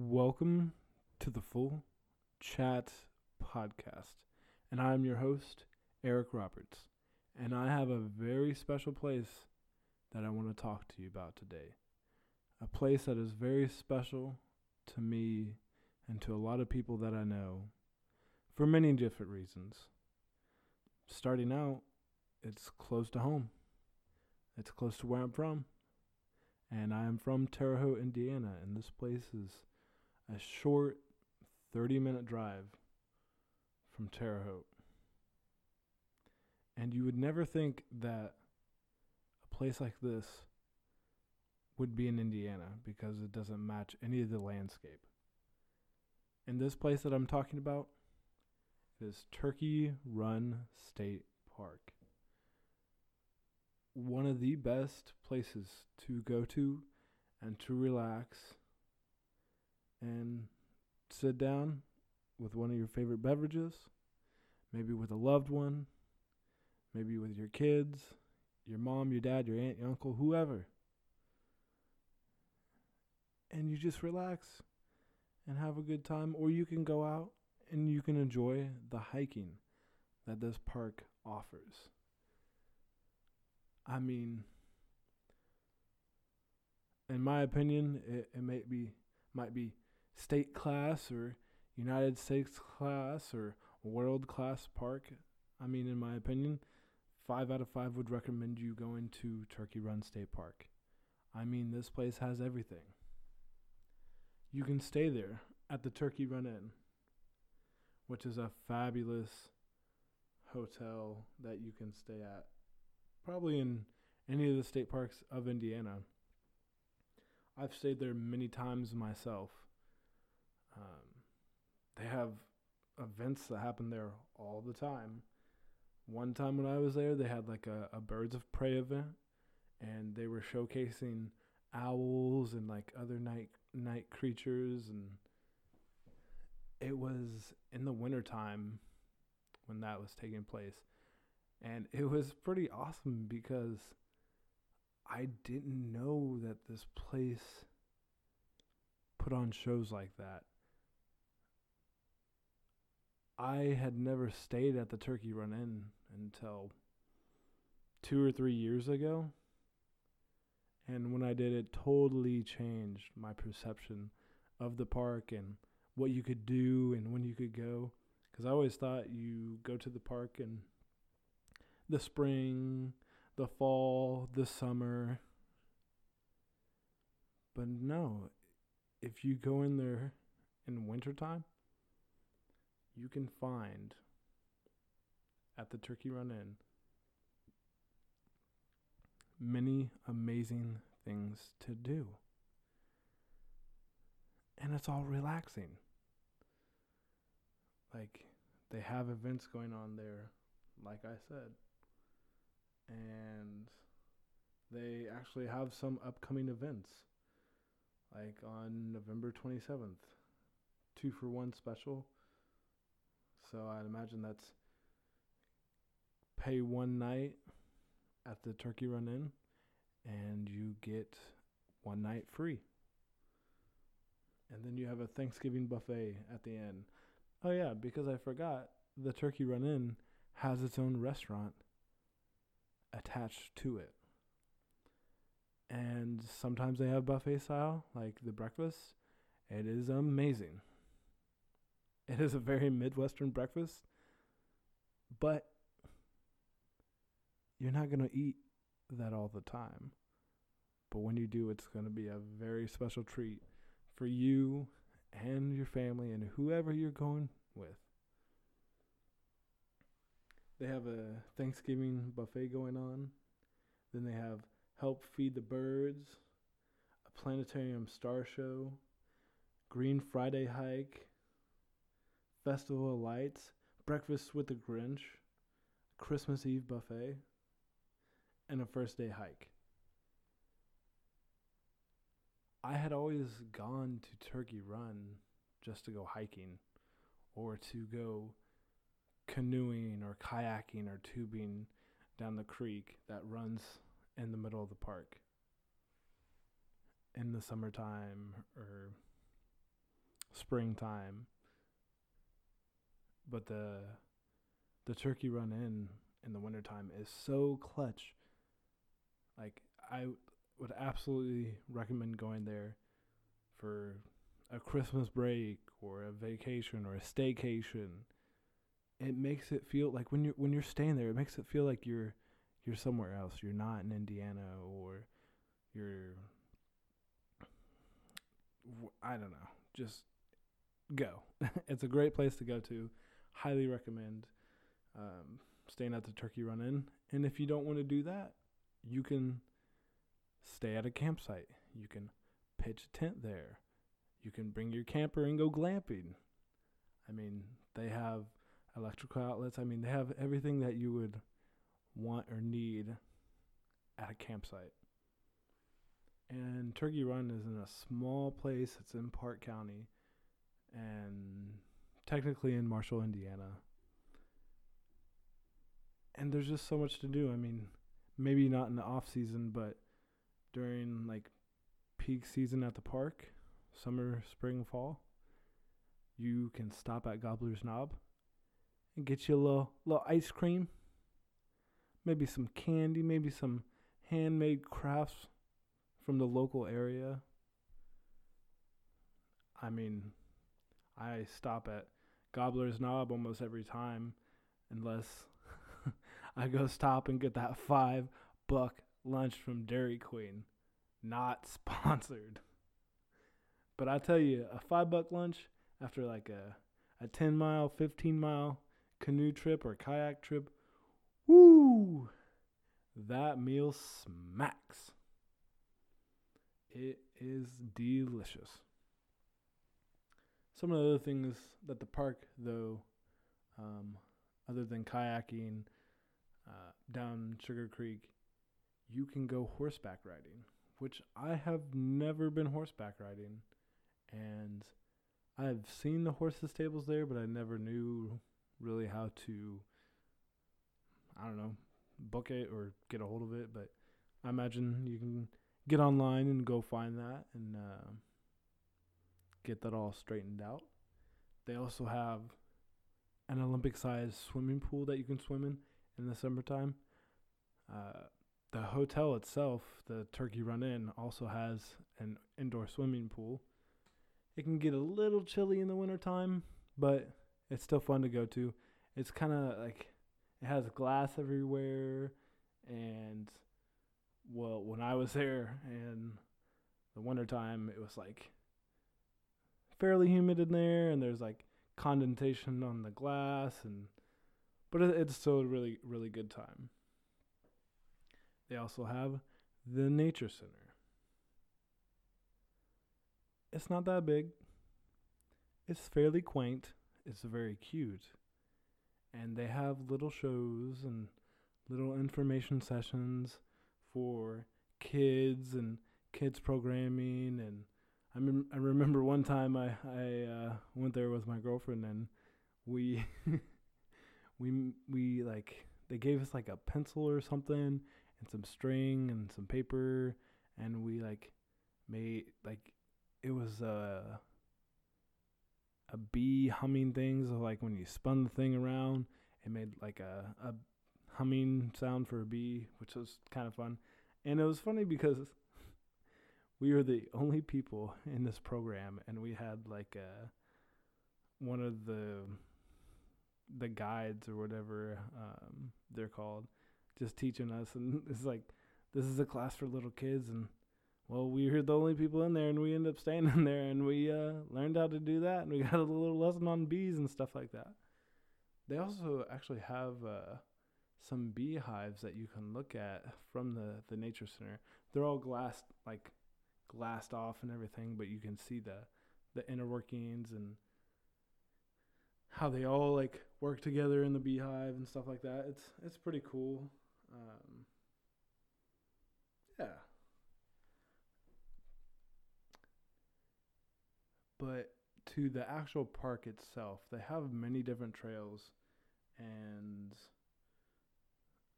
Welcome to the Full Chat Podcast. And I'm your host, Eric Roberts. And I have a very special place that I want to talk to you about today. A place that is very special to me and to a lot of people that I know for many different reasons. Starting out, it's close to home, it's close to where I'm from. And I am from Terre Haute, Indiana, and this place is a short 30 minute drive from Terre Haute. And you would never think that a place like this would be in Indiana because it doesn't match any of the landscape. And this place that I'm talking about is Turkey Run State Park. One of the best places to go to and to relax and sit down with one of your favorite beverages, maybe with a loved one, maybe with your kids, your mom, your dad, your aunt, your uncle, whoever. And you just relax and have a good time, or you can go out and you can enjoy the hiking that this park offers. I mean, in my opinion, it, it may be might be state class or United States class or world class park. I mean, in my opinion, five out of five would recommend you going to Turkey Run State Park. I mean, this place has everything. You can stay there at the Turkey Run Inn, which is a fabulous hotel that you can stay at, probably in any of the state parks of Indiana. I've stayed there many times myself. Um, they have events that happen there all the time. One time when I was there, they had like a, a birds of prey event, and they were showcasing owls and like other night night creatures, and it was in the wintertime when that was taking place, and it was pretty awesome because I didn't know that this place put on shows like that. I had never stayed at the Turkey Run Inn until two or three years ago. And when I did, it totally changed my perception of the park and what you could do and when you could go. Because I always thought you go to the park in the spring, the fall, the summer. But no, if you go in there in wintertime, you can find at the Turkey Run Inn many amazing things to do. And it's all relaxing. Like, they have events going on there, like I said. And they actually have some upcoming events, like on November 27th, two for one special so I'd imagine that's pay one night at the Turkey Run Inn and you get one night free. And then you have a Thanksgiving buffet at the end. Oh yeah, because I forgot, the Turkey Run Inn has its own restaurant attached to it. And sometimes they have buffet style, like the breakfast. It is amazing. It is a very Midwestern breakfast, but you're not going to eat that all the time. But when you do, it's going to be a very special treat for you and your family and whoever you're going with. They have a Thanksgiving buffet going on. Then they have Help Feed the Birds, a planetarium star show, Green Friday hike, Festival of Lights, Breakfast with the Grinch, Christmas Eve buffet, and a first day hike. I had always gone to Turkey Run just to go hiking or to go canoeing or kayaking or tubing down the creek that runs in the middle of the park in the summertime or springtime. But the the Turkey Run Inn in the wintertime is so clutch. Like I would absolutely recommend going there for a Christmas break or a vacation or a staycation. It makes it feel like when you're when you're staying there, it makes it feel like you're you're somewhere else. You're not in Indiana or you're I don't know. Just go. it's a great place to go to. Highly recommend um, staying at the Turkey Run Inn. And if you don't want to do that, you can stay at a campsite. You can pitch a tent there. You can bring your camper and go glamping. I mean, they have electrical outlets. I mean, they have everything that you would want or need at a campsite. And Turkey Run is in a small place. It's in Parke County and technically in Marshall, Indiana. And there's just so much to do. I mean, maybe not in the off season, but during like peak season at the park, summer, spring, fall, you can stop at Gobbler's Knob and get you a little little ice cream, maybe some candy, maybe some handmade crafts from the local area. I mean, I stop at Gobbler's Knob almost every time, unless I go stop and get that five buck lunch from Dairy Queen. Not sponsored. But I tell you, a five buck lunch after like a, a 10 mile, 15 mile canoe trip or kayak trip, woo! That meal smacks. It is delicious. Some of the other things that the park, though, um, other than kayaking uh, down Sugar Creek, you can go horseback riding, which I have never been horseback riding. And I've seen the horses stables there, but I never knew really how to, I don't know, book it or get a hold of it. But I imagine you can get online and go find that and. Uh, get that all straightened out. They also have an Olympic sized swimming pool that you can swim in in the summertime. Uh, the hotel itself, the Turkey Run Inn, also has an indoor swimming pool. It can get a little chilly in the wintertime, but it's still fun to go to. It's kind of like it has glass everywhere, and well, when I was there in the wintertime, it was like fairly humid in there, and there's like condensation on the glass, and but it, it's still a really really good time. They also have the Nature Center. It's not that big. It's fairly quaint. It's very cute. And they have little shows and little information sessions for kids and kids programming and I, mem- I remember one time I I uh, went there with my girlfriend and we we we like they gave us like a pencil or something and some string and some paper and we like made like it was a a bee humming things so like when you spun the thing around it made like a a humming sound for a bee which was kind of fun. And it was funny because we were the only people in this program, and we had like a uh, one of the the guides or whatever um, they're called, just teaching us, and it's like this is a class for little kids, and well, we were the only people in there, and we ended up staying in there, and we uh, learned how to do that, and we got a little lesson on bees and stuff like that. They also actually have uh, some beehives that you can look at from the the nature center. They're all glass like glassed off and everything, but you can see the the inner workings and how they all like work together in the beehive and stuff like that. It's it's pretty cool. Um, yeah. But to the actual park itself, they have many different trails and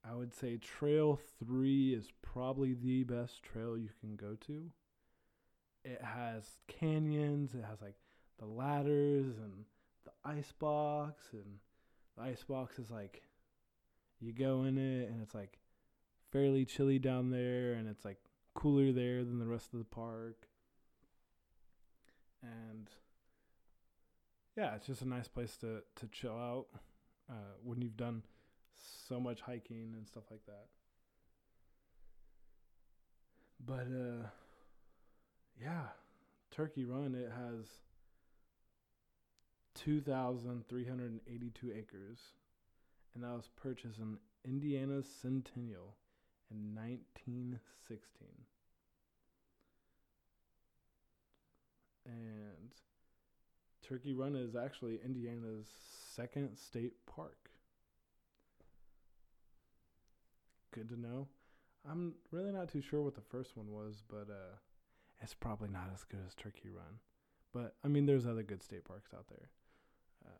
I would say trail 3 is probably the best trail you can go to it has canyons, it has like the ladders and the ice box and the ice box is like you go in it and it's like fairly chilly down there and it's like cooler there than the rest of the park. And yeah, it's just a nice place to to chill out uh, when you've done so much hiking and stuff like that. But uh yeah, Turkey Run it has 2,382 acres, and that was purchased in Indiana's Centennial in 1916. And Turkey Run is actually Indiana's second state park. Good to know. I'm really not too sure what the first one was, but uh, it's probably not as good as Turkey Run. But I mean, there's other good state parks out there. Uh,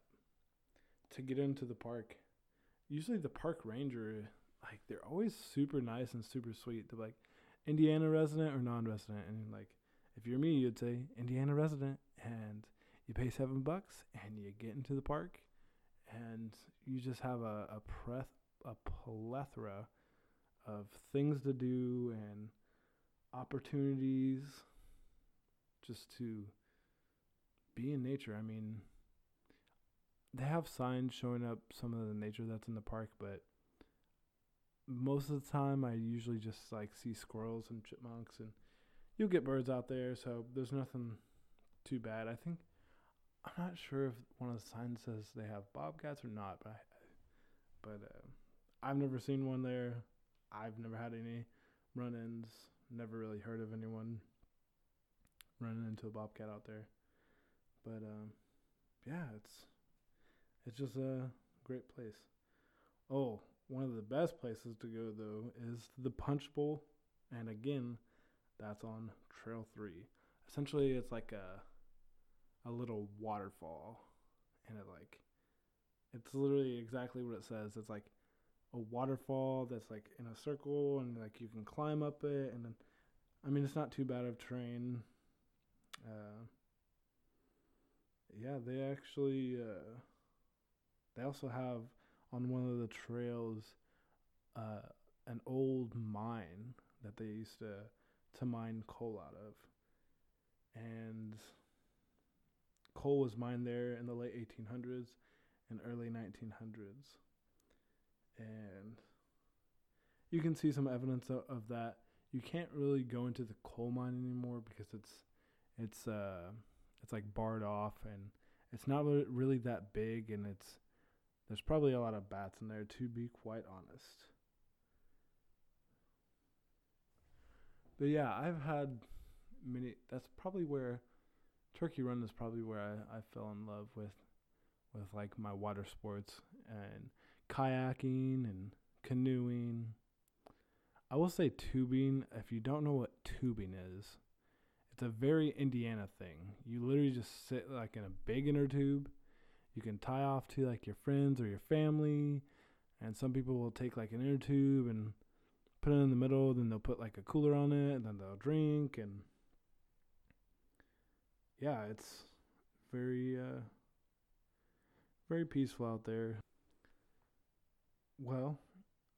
to get into the park, usually the park ranger, like they're always super nice and super sweet. They're like Indiana resident or non-resident, and like if you're me, you'd say Indiana resident, and you pay seven bucks and you get into the park, and you just have a a, preth- a plethora of things to do and opportunities just to be in nature. I mean, they have signs showing up some of the nature that's in the park, but most of the time I usually just like see squirrels and chipmunks and you'll get birds out there, so there's nothing too bad. I think I'm not sure if one of the signs says they have bobcats or not, but I, but uh, I've never seen one there. I've never had any run-ins. Never really heard of anyone running into a bobcat out there. But um, yeah, it's it's just a great place. Oh, one of the best places to go though is the Punch Bowl, and again, that's on Trail Three. Essentially, it's like a a little waterfall, and it like it's literally exactly what it says. It's like a waterfall that's like in a circle, and like you can climb up it, and then I mean it's not too bad of terrain. Uh, yeah, they actually uh, they also have on one of the trails uh, an old mine that they used to to mine coal out of, and coal was mined there in the late 1800s and early 1900s, and you can see some evidence of, of that. You can't really go into the coal mine anymore because it's it's uh it's like barred off and it's not really that big and it's there's probably a lot of bats in there to be quite honest. But yeah, I've had many that's probably where Turkey Run is probably where I, I fell in love with with like my water sports and kayaking and canoeing. I will say tubing, if you don't know what tubing is, it's a very Indiana thing. You literally just sit like in a big inner tube. You can tie off to like your friends or your family, and some people will take like an inner tube and put it in the middle. Then they'll put like a cooler on it, and then they'll drink. And yeah, it's very uh, very peaceful out there. Well,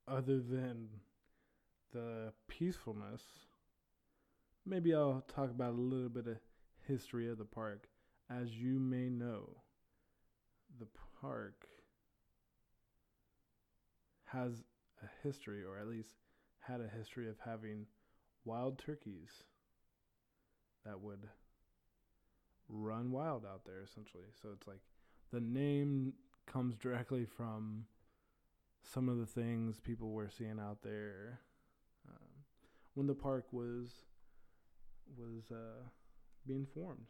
other than the peacefulness maybe I'll talk about a little bit of history of the park. As you may know, the park has a history, or at least had a history of having wild turkeys that would run wild out there, essentially. So it's like the name comes directly from some of the things people were seeing out there um, when the park was was uh, being formed.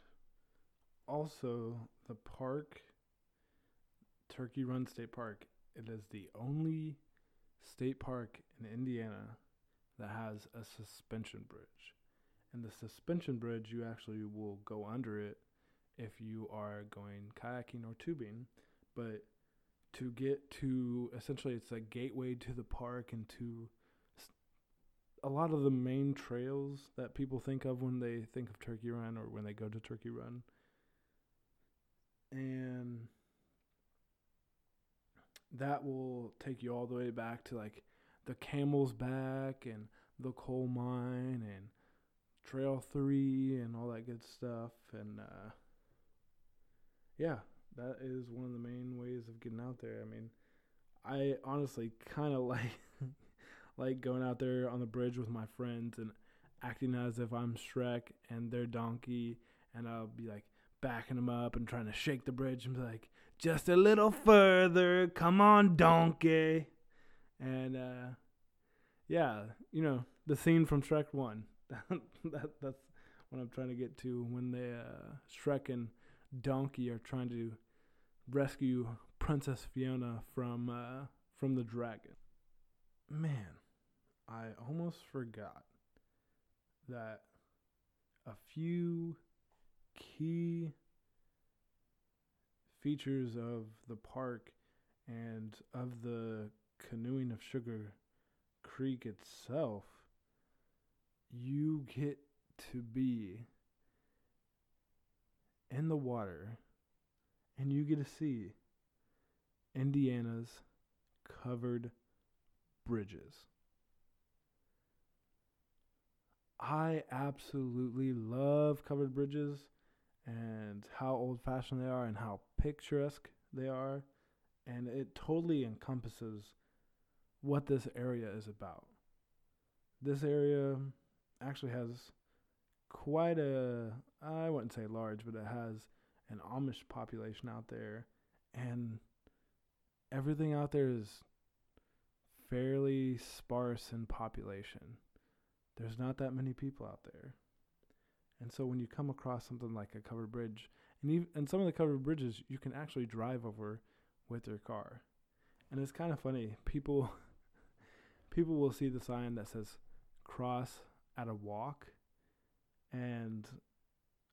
Also, the park, Turkey Run State Park, it is the only state park in Indiana that has a suspension bridge. And the suspension bridge, you actually will go under it if you are going kayaking or tubing. But to get to essentially, it's a gateway to the park and to a lot of the main trails that people think of when they think of Turkey Run or when they go to Turkey Run, and that will take you all the way back to like the Camel's Back and the coal mine and Trail 3 and all that good stuff. And uh, yeah, that is one of the main ways of getting out there. I mean, I honestly kind of like like going out there on the bridge with my friends and acting as if I'm Shrek and their donkey, and I'll be like backing them up and trying to shake the bridge and be like, just a little further, come on, donkey. And uh, yeah, you know the scene from Shrek One. that that's what I'm trying to get to when the uh, Shrek and Donkey are trying to rescue Princess Fiona from uh, from the dragon. Man, I almost forgot that a few key features of the park and of the canoeing of Sugar Creek itself, you get to be in the water and you get to see Indiana's covered bridges. I absolutely love covered bridges and how old fashioned they are and how picturesque they are. And it totally encompasses what this area is about. This area actually has quite a, I wouldn't say large, but it has an Amish population out there. And everything out there is fairly sparse in population. There's not that many people out there. And so when you come across something like a covered bridge, and even and some of the covered bridges you can actually drive over with your car. And it's kind of funny. People people will see the sign that says cross at a walk. And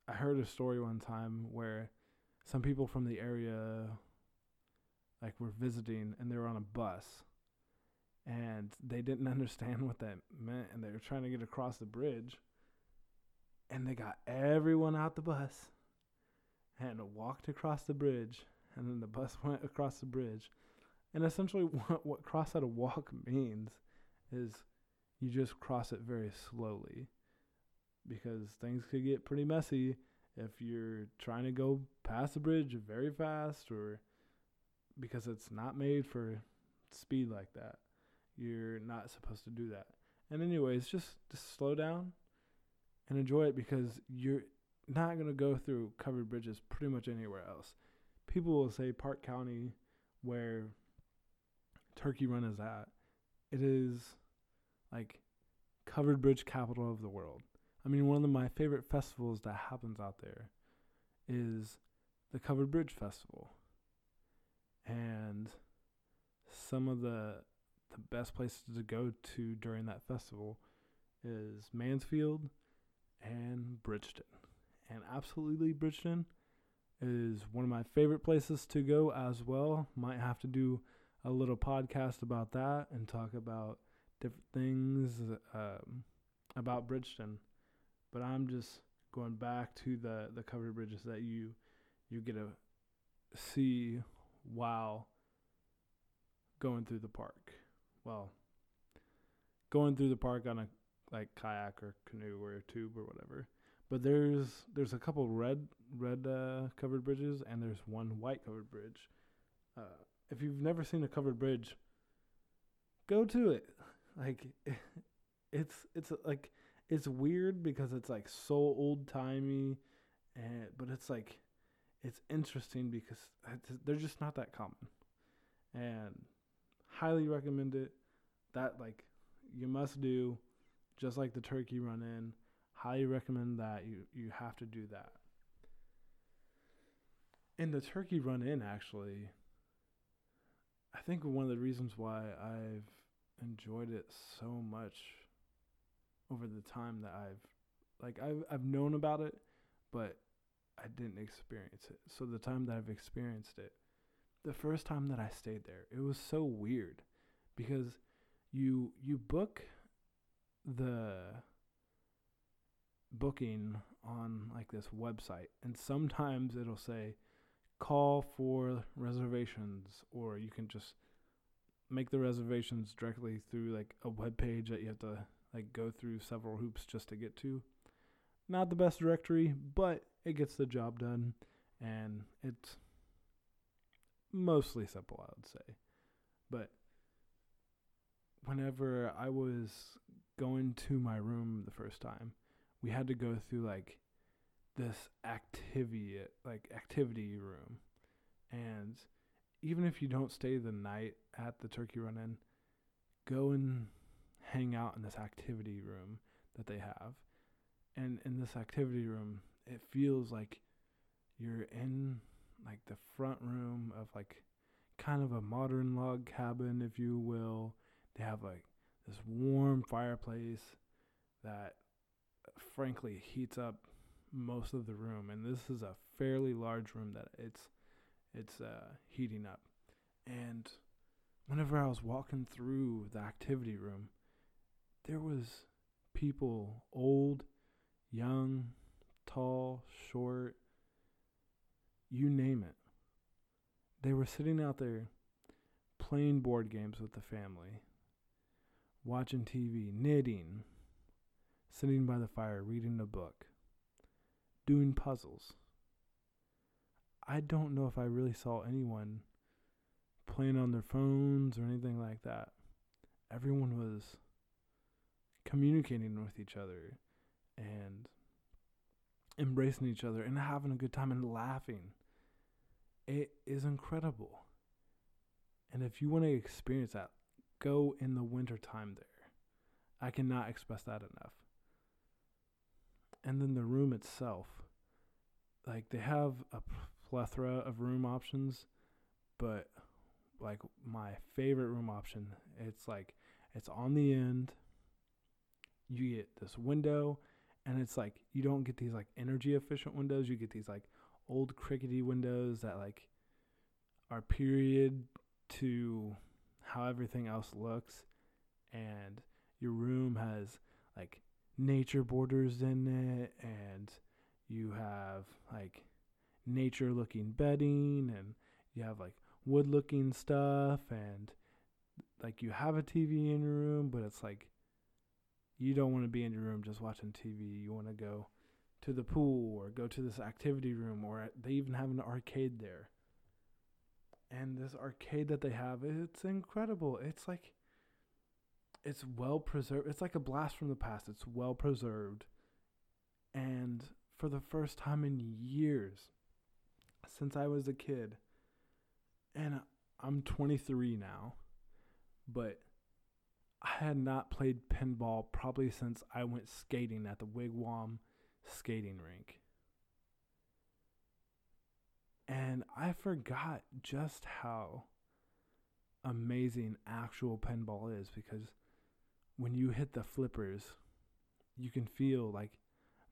I heard a story one time where some people from the area like were visiting and they were on a bus and they didn't understand what that meant and they were trying to get across the bridge and they got everyone out the bus and walked across the bridge and then the bus went across the bridge and essentially what, what cross at a walk means is you just cross it very slowly because things could get pretty messy if you're trying to go past the bridge very fast or because it's not made for speed like that. You're not supposed to do that. And anyways, just just slow down and enjoy it because you're not to go through covered bridges pretty much anywhere else. People will say Parke County where Turkey Run is at. It is like covered bridge capital of the world. I mean, one of my favorite festivals that happens out there is the Covered Bridge Festival and some of the the best places to go to during that festival is Mansfield and Bridgeton. And absolutely Bridgeton is one of my favorite places to go as well. Might have to do a little podcast about that and talk about different things um, about Bridgeton. But I'm just going back to the the covered bridges that you you get to see while going through the park. Well, going through the park on a like kayak or canoe or tube or whatever. But there's there's a couple red red uh, covered bridges and there's one white covered bridge. Uh, if you've never seen a covered bridge, go to it. Like it's it's like it's weird because it's like so old timey, and but it's like it's interesting because they're just not that common. And highly recommend it. That like you must do, just like the Turkey Run Inn. Highly recommend that you you have to do that. In the Turkey Run Inn, actually, I think one of the reasons why I've enjoyed it so much over the time that I've like I've I've known about it, but I didn't experience it. So the time that I've experienced it, the first time that I stayed there, it was so weird because you you book the booking on like this website and sometimes it'll say call for reservations or you can just make the reservations directly through like a web page that you have to like go through several hoops just to get to. Not the best directory, but it gets the job done and it's mostly simple, I would say. But whenever I was going to my room the first time, we had to go through like this activity like activity room and even if you don't stay the night at the Turkey Run Inn go and hang out in this activity room that they have and in this activity room it feels like you're in like the front room of like kind of a modern log cabin if you will. They have like this warm fireplace that frankly heats up most of the room. And this is a fairly large room that it's it's uh, heating up. And whenever i was walking through the activity room there was people old young tall short you name it they were sitting out there playing board games with the family watching tv knitting sitting by the fire reading a book doing puzzles. I don't know if I really saw anyone playing on their phones or anything like that. Everyone was communicating with each other and embracing each other and having a good time and laughing. It is incredible. And if you want to experience that, go in the wintertime there. I cannot express that enough. And then the room itself like they have a plethora of room options, but like my favorite room option, it's like it's on the end. You get this window, and it's like you don't get these like energy efficient windows. You get these like old crickety windows that like are period to how everything else looks, and your room has like nature borders in it. And you have like nature looking bedding. And you have like wood looking stuff. And like you have a TV in your room but it's like you don't want to be in your room just watching TV you want to go to the pool or go to this activity room or they even have an arcade there. And this arcade that they have it's incredible. It's like it's well preserved. It's like a blast from the past. It's well preserved. And for the first time in years since I was a kid. And I'm 23 now, but I had not played pinball probably since I went skating at the Wigwam skating rink. And I forgot just how amazing actual pinball is because when you hit the flippers, you can feel like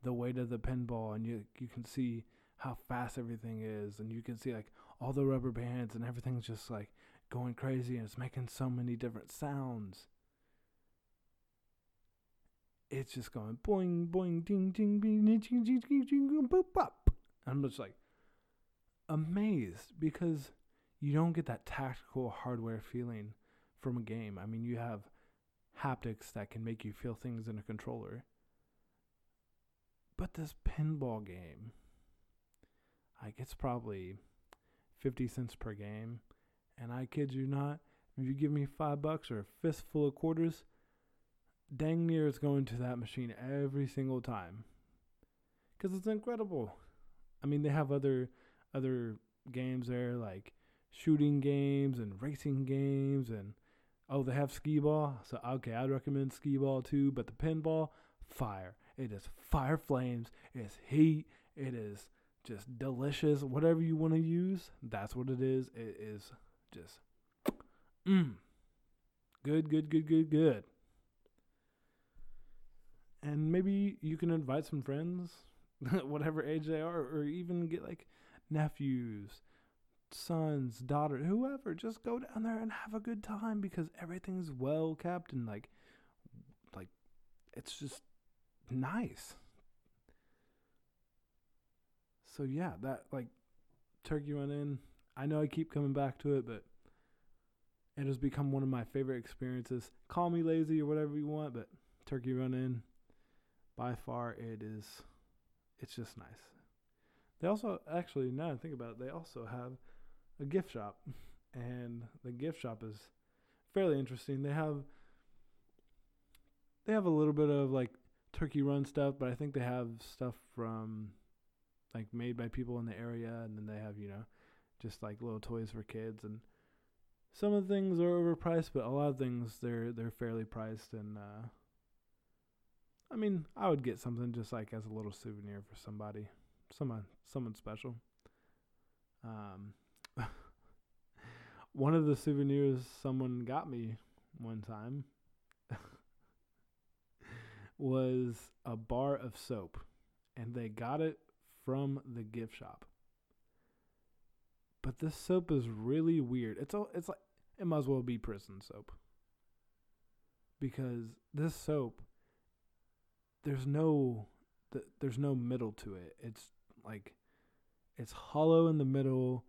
the weight of the pinball and you you can see how fast everything is and you can see like all the rubber bands and everything's just like going crazy and it's making so many different sounds. It's just going boing boing ding ding ding ding ding ding ding ding boop bop. I'm just like amazed because you don't get that tactical hardware feeling from a game. I mean, you have haptics that can make you feel things in a controller. But this pinball game, like it's probably 50 cents per game. And I kid you not, if you give me five bucks or a fistful of quarters, dang near it's going to that machine every single time. Because it's incredible. I mean, they have other other games there like shooting games and racing games and oh they have skee ball so okay i'd recommend skee ball too but the pinball fire it is fire flames. It is heat. It is just delicious. Whatever you want to use, that's what it is. It is just mm. good, good, good, good, good. And maybe you can invite some friends, whatever age they are, or even get like nephews, sons, daughter, whoever. Just go down there and have a good time because everything's well kept and like, like, it's just nice. So yeah, that like Turkey Run Inn. I know I keep coming back to it, but it has become one of my favorite experiences. Call me lazy or whatever you want, but Turkey Run Inn, by far, it is. It's just nice. They also actually now I think about it, they also have a gift shop, and the gift shop is fairly interesting. They have they have a little bit of like turkey run stuff, but I think they have stuff from like made by people in the area, and then they have you know just like little toys for kids, and some of the things are overpriced, but a lot of things they're they're fairly priced, and uh, I mean I would get something just like as a little souvenir for somebody, someone someone special. Um, one of the souvenirs someone got me one time was a bar of soap, and they got it from the gift shop. But this soap is really weird. It's all it's like it might as well be prison soap. Because this soap there's no there's no middle to it. It's like it's hollow in the middle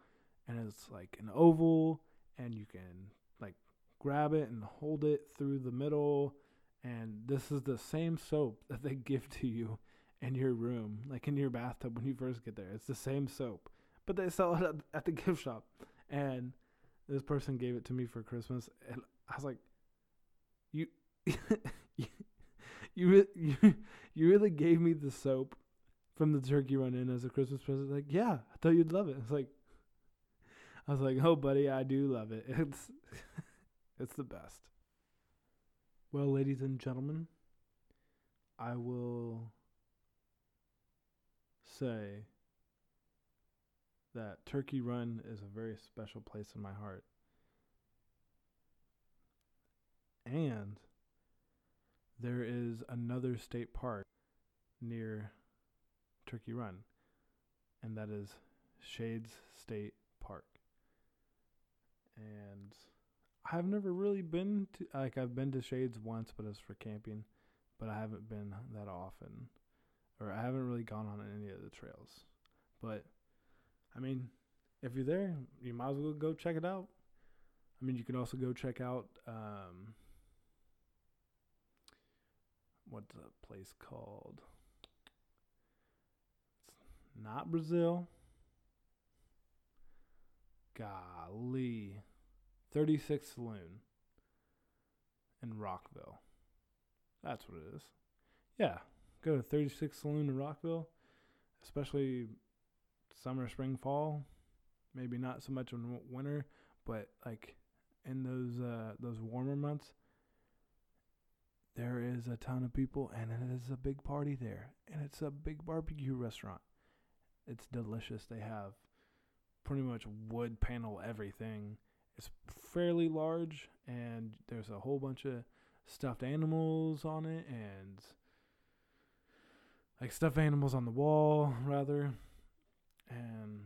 and it's like an oval and you can like grab it and hold it through the middle and this is the same soap that they give to you in your room, like in your bathtub when you first get there. It's the same soap, but they sell it at, at the gift shop. And this person gave it to me for Christmas, and I was like, "You, you, you, you, really gave me the soap from the Turkey Run Inn as a Christmas present?" Like, yeah, I thought you'd love it. It's like, I was like, "Oh, buddy, I do love it. It's, it's the best." Well, ladies and gentlemen, I will say that Turkey Run is a very special place in my heart. And there is another state park near Turkey Run, and that is Shades State Park. And I've never really been to like I've been to Shades once, but it's for camping, but I haven't been that often, or I haven't really gone on any of the trails. But I mean, if you're there, you might as well go check it out. I mean, you can also go check out um, what's the place called? It's not Brazil. Golly. 36 Saloon in Rockville. That's what it is. Yeah, go to 36 Saloon in Rockville, especially summer, spring, fall. Maybe not so much in winter, but like in those uh, those warmer months, there is a ton of people, and it is a big party there, and it's a big barbecue restaurant. It's delicious. They have pretty much wood panel everything it's fairly large, and there's a whole bunch of stuffed animals on it, and like stuffed animals on the wall, rather. And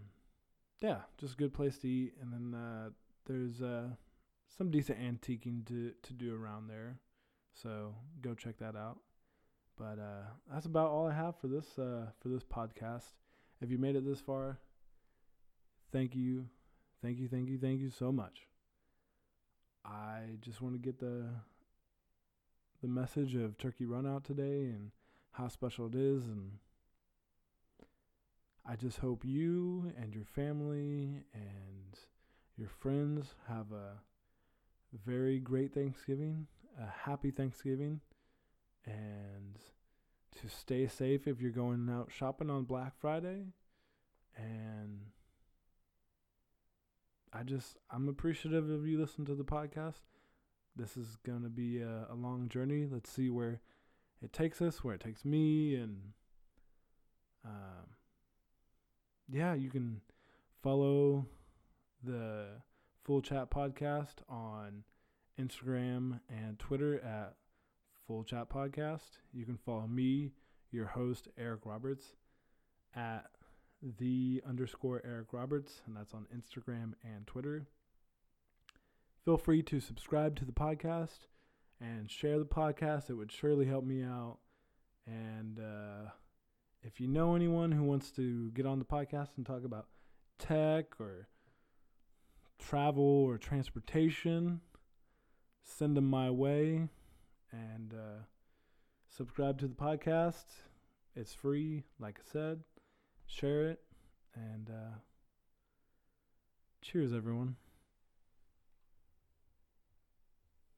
yeah, just a good place to eat. And then uh, there's uh, some decent antiquing to, to do around there. So go check that out. But uh, that's about all I have for this uh, for this podcast. If you made it this far, thank you Thank you, thank you, thank you so much. I just want to get the the message of Turkey Run out today and how special it is and I just hope you and your family and your friends have a very great Thanksgiving, a happy Thanksgiving, and to stay safe if you're going out shopping on Black Friday. And I just I'm appreciative of you listening to the podcast. This is gonna be a, a long journey. Let's see where it takes us, where it takes me, and um, yeah, you can follow the Full Chat Podcast on Instagram and Twitter at Full Chat Podcast. You can follow me, your host Eric Roberts, at the underscore Eric Roberts, and that's on Instagram and Twitter. Feel free to subscribe to the podcast and share the podcast. It would surely help me out. And uh, if you know anyone who wants to get on the podcast and talk about tech or travel or transportation, send them my way and uh, subscribe to the podcast. It's free, like I said. Share it and uh, cheers, everyone.